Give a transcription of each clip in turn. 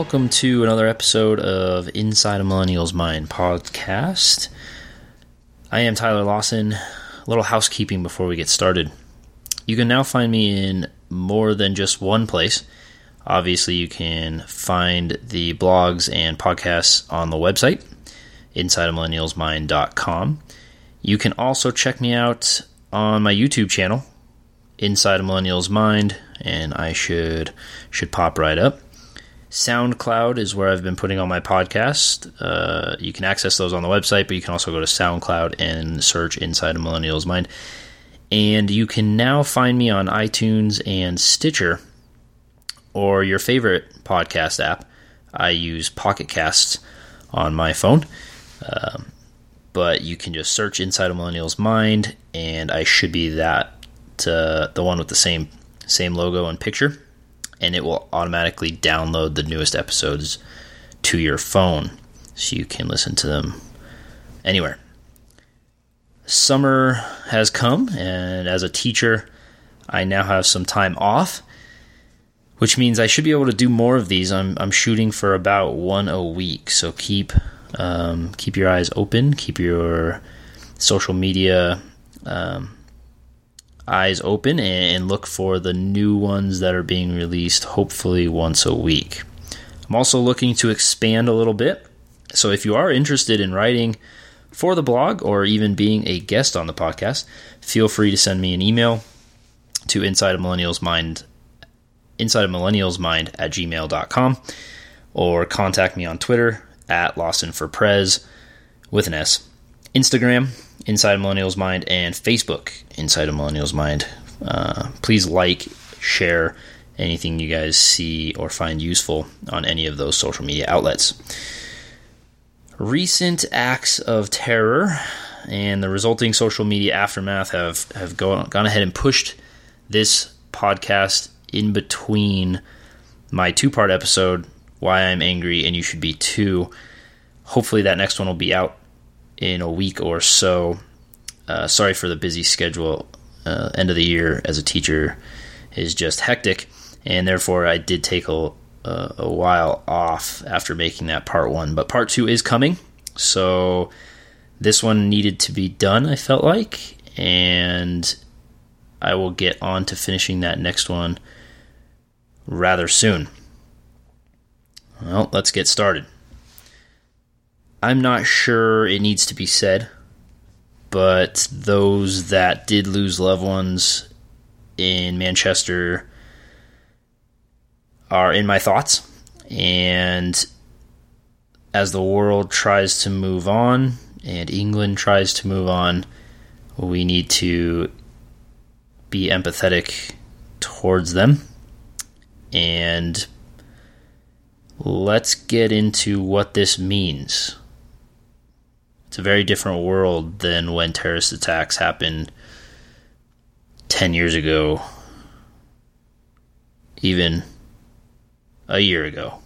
welcome to another episode of Inside a Millennial's Mind podcast. I am Tyler Lawson. A little housekeeping before we get started. You can now find me in more than just one place. Obviously, you can find the blogs and podcasts on the website, insideamillennialsmind.com. You can also check me out on my YouTube channel, Inside a Millennial's Mind, and I should should pop right up. SoundCloud is where I've been putting all my podcasts. Uh, you can access those on the website, but you can also go to SoundCloud and search Inside a Millennial's Mind. And you can now find me on iTunes and Stitcher or your favorite podcast app. I use Pocket Casts on my phone. Um, but you can just search Inside a Millennial's Mind, and I should be that uh, the one with the same same logo and picture and it will automatically download the newest episodes to your phone so you can listen to them anywhere. Summer has come, and as a teacher, I now have some time off, which means I should be able to do more of these. I'm, I'm shooting for about one a week, so keep um, keep your eyes open, keep your social media um, eyes open and look for the new ones that are being released hopefully once a week. I'm also looking to expand a little bit. So if you are interested in writing for the blog or even being a guest on the podcast, feel free to send me an email to inside of millennials mind inside of millennials mind at gmail.com or contact me on Twitter at Lawson for Prez with an S. Instagram Inside Millennials Mind and Facebook Inside of Millennials Mind. Uh, please like, share anything you guys see or find useful on any of those social media outlets. Recent acts of terror and the resulting social media aftermath have, have gone, gone ahead and pushed this podcast in between my two part episode, Why I'm Angry and You Should Be Too. Hopefully, that next one will be out in a week or so. Uh, sorry for the busy schedule. Uh, end of the year as a teacher is just hectic, and therefore I did take a, a, a while off after making that part one. But part two is coming, so this one needed to be done. I felt like, and I will get on to finishing that next one rather soon. Well, let's get started. I'm not sure it needs to be said, but those that did lose loved ones in Manchester are in my thoughts. And as the world tries to move on and England tries to move on, we need to be empathetic towards them. And let's get into what this means. It's a very different world than when terrorist attacks happened 10 years ago, even a year ago.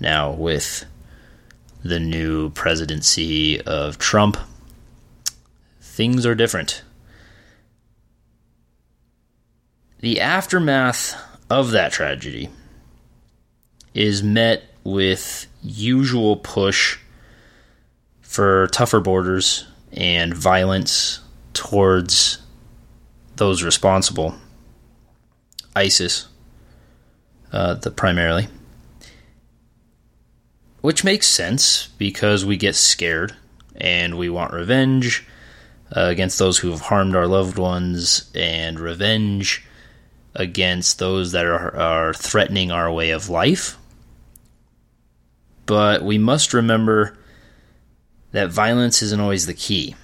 Now, with the new presidency of Trump, things are different. The aftermath of that tragedy is met with usual push for tougher borders and violence towards those responsible. ISIS, uh, the primarily, which makes sense because we get scared and we want revenge uh, against those who have harmed our loved ones and revenge against those that are, are threatening our way of life. But we must remember that violence isn't always the key.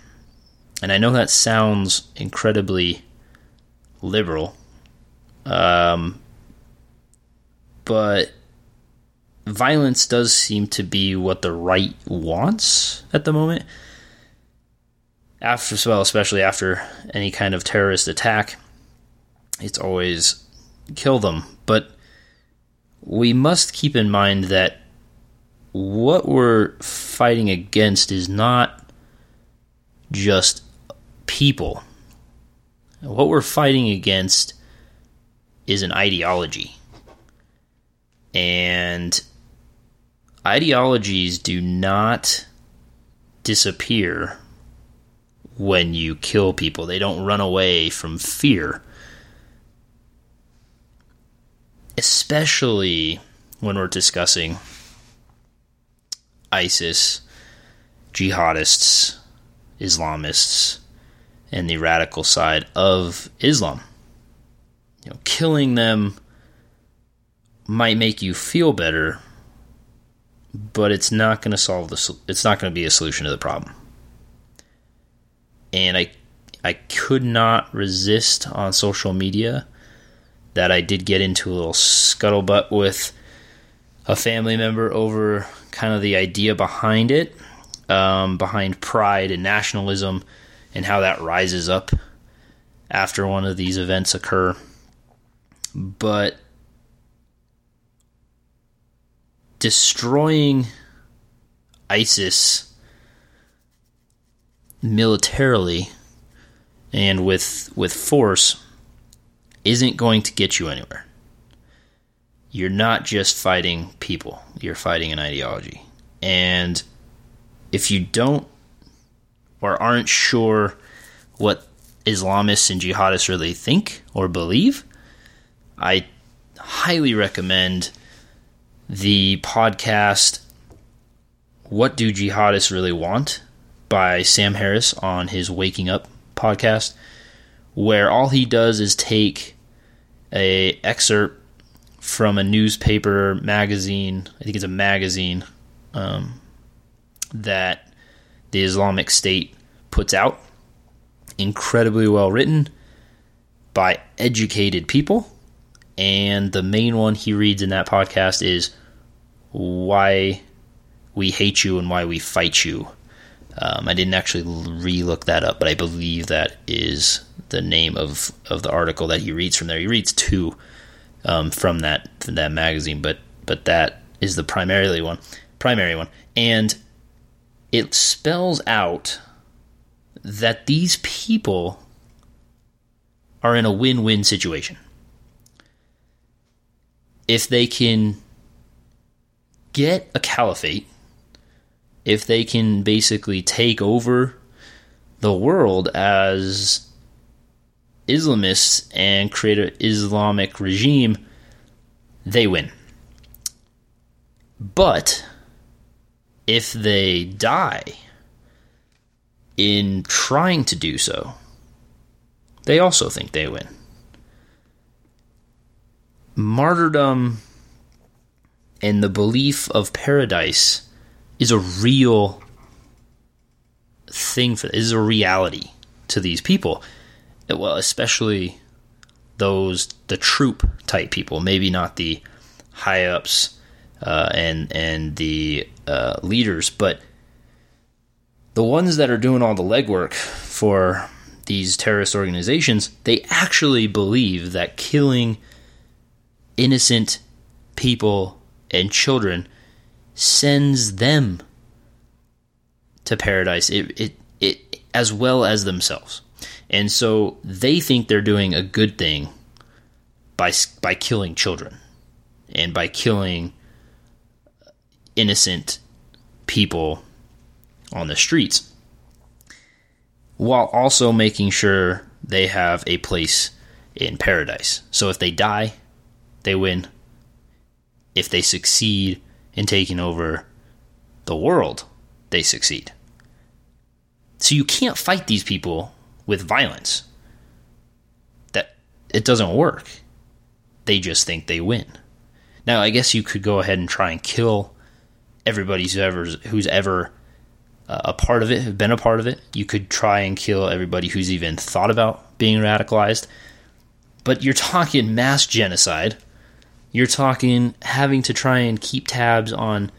And I know that sounds incredibly liberal, um, but violence does seem to be what the right wants at the moment. After, well, especially after any kind of terrorist attack, it's always kill them. But we must keep in mind that what we're fighting against is not just people. What we're fighting against is an ideology. And ideologies do not disappear when you kill people, they don't run away from fear. Especially when we're discussing ISIS, jihadists, Islamists, and the radical side of Islam. You know, killing them might make you feel better, but it's not going to solve the. It's not going to be a solution to the problem. And I, I could not resist on social media that I did get into a little scuttlebutt with a family member over kind of the idea behind it, um, behind pride and nationalism, and how that rises up after one of these events occur. But destroying ISIS militarily and with with force isn't going to get you anywhere. You're not just fighting people, you're fighting an ideology. And if you don't or aren't sure what Islamists and jihadists really think or believe, I highly recommend the podcast What Do Jihadists Really Want by Sam Harris on his Waking Up podcast, where all he does is take a excerpt from a newspaper magazine. I think it's a magazine um, that the Islamic State puts out. Incredibly well written by educated people. And the main one he reads in that podcast is why we hate you and why we fight you. Um, I didn't actually re-look that up, but I believe that is the name of, of the article that he reads from there. He reads two um, from that from that magazine, but but that is the primarily one, primary one, and it spells out that these people are in a win-win situation. If they can get a caliphate, if they can basically take over the world as Islamists and create an Islamic regime, they win. But if they die in trying to do so, they also think they win. Martyrdom and the belief of paradise is a real thing for is a reality to these people well, especially those the troop type people, maybe not the high ups uh, and and the uh, leaders, but the ones that are doing all the legwork for these terrorist organizations, they actually believe that killing innocent people and children sends them to paradise. It, it, it as well as themselves. And so they think they're doing a good thing by by killing children and by killing innocent people on the streets while also making sure they have a place in paradise. So if they die, they win. If they succeed in taking over the world, they succeed. So you can't fight these people with violence. That it doesn't work. They just think they win. Now, I guess you could go ahead and try and kill everybody who's ever who's ever uh, a part of it, been a part of it. You could try and kill everybody who's even thought about being radicalized. But you're talking mass genocide. You're talking having to try and keep tabs on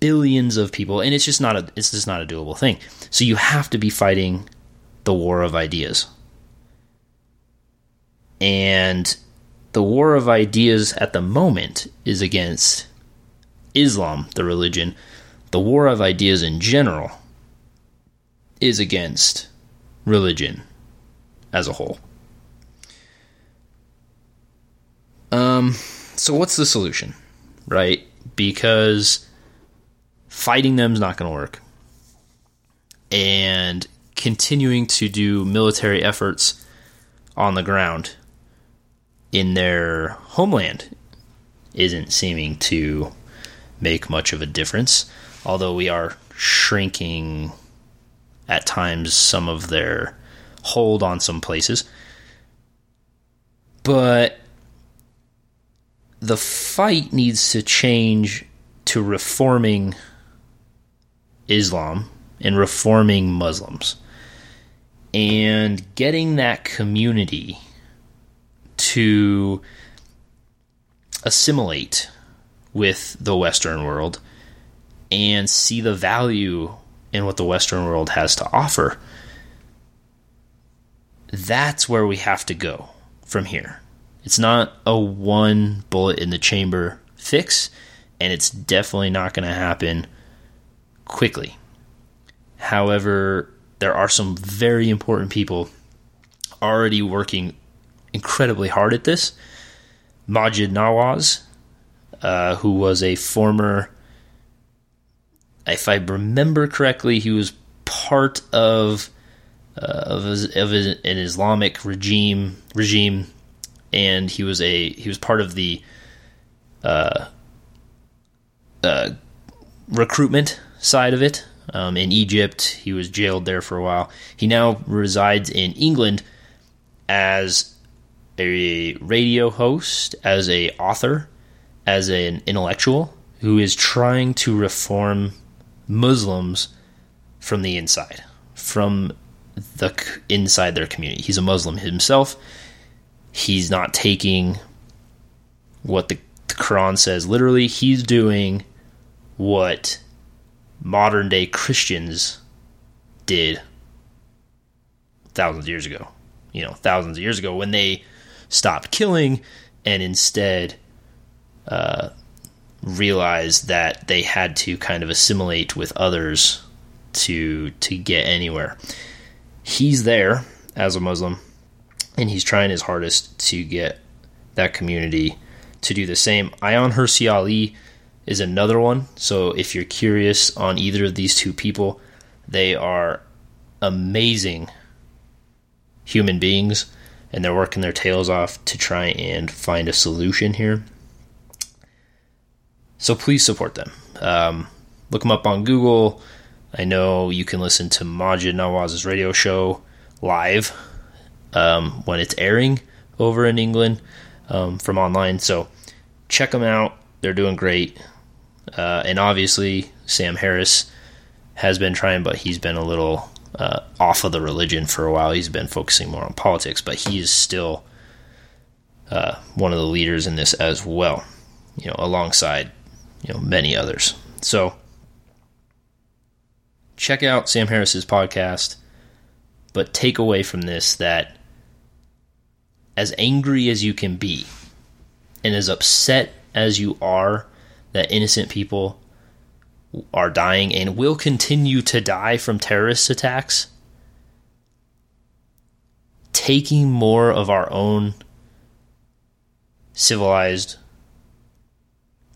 billions of people, and it's just not a it's just not a doable thing. So you have to be fighting the war of ideas. And the war of ideas at the moment is against Islam, the religion. The war of ideas in general is against religion as a whole. Um, so, what's the solution? right? Because fighting them is not going to work. And continuing to do military efforts on the ground in their homeland isn't seeming to make much of a difference, although we are shrinking at times some of their hold on some places. But the fight needs to change to reforming Islam and reforming Muslims and getting that community to assimilate with the Western world and see the value in what the Western world has to offer. That's where we have to go from here. It's not a one bullet in the chamber fix, and it's definitely not going to happen quickly. However, there are some very important people already working incredibly hard at this. Maajid Nawaz, uh, who was a former, if I remember correctly, he was part of uh, of, of an Islamic regime regime, and he was a he was part of the uh, uh, recruitment side of it um, in Egypt. He was jailed there for a while. He now resides in England as a radio host, as a author, as an intellectual who is trying to reform Muslims from the inside, from the inside their community. He's a Muslim himself. He's not taking what the, the Quran says literally. He's doing what modern day Christians did thousands of years ago. You know, thousands of years ago when they stopped killing and instead uh, realized that they had to kind of assimilate with others to to get anywhere. He's there as a Muslim, and he's trying his hardest to get that community to do the same. Ayaan Hirsi Ali is another one. So if you're curious on either of these two people, they are amazing human beings and they're working their tails off to try and find a solution here. So please support them. Um, look them up on Google. I know you can listen to Maajid Nawaz's radio show live um, when it's airing over in England um, from online. So check them out. They're doing great. Uh, and obviously, Sam Harris has been trying, but he's been a little uh, off of the religion for a while. He's been focusing more on politics, but he is still uh, one of the leaders in this as well. You know, alongside you know many others. So check out Sam Harris's podcast, but take away from this that as angry as you can be and as upset as you are that innocent people are dying and will continue to die from terrorist attacks, taking more of our own civilized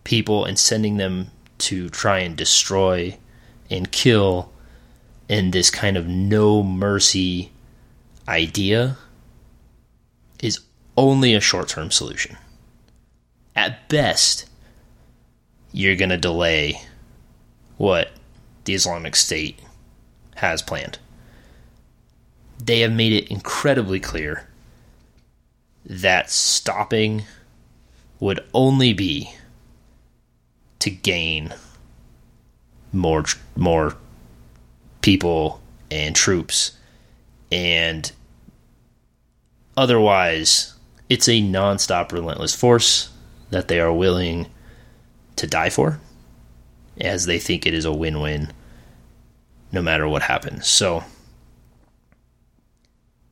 people and sending them to try and destroy and kill in this kind of no mercy idea is only a short term solution. At best, you're going to delay what the Islamic State has planned. They have made it incredibly clear that stopping would only be to gain more more people and troops and otherwise it's a non-stop relentless force that they are willing to die for, as they think it is a win win no matter what happens. So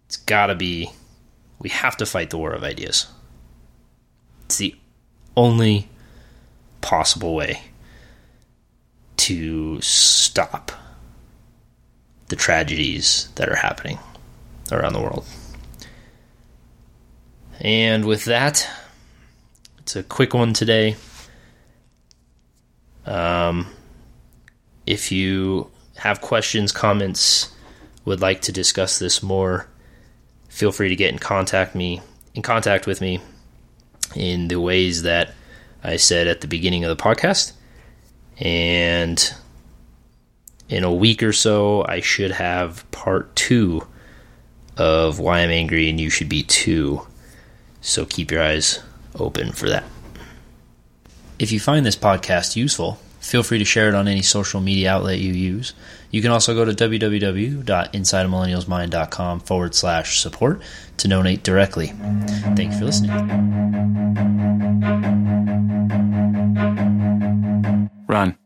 it's got to be, we have to fight the war of ideas. It's the only possible way to stop the tragedies that are happening around the world. And with that, it's a quick one today. Um, if you have questions, comments, would like to discuss this more, feel free to get in contact me in contact with me in the ways that I said at the beginning of the podcast. And in a week or so, I should have part two of Why I'm Angry and You Should Be Too. So keep your eyes open for that. If you find this podcast useful, feel free to share it on any social media outlet you use. You can also go to www.insideamillennialsmind.com forward slash support to donate directly. Thank you for listening. Run.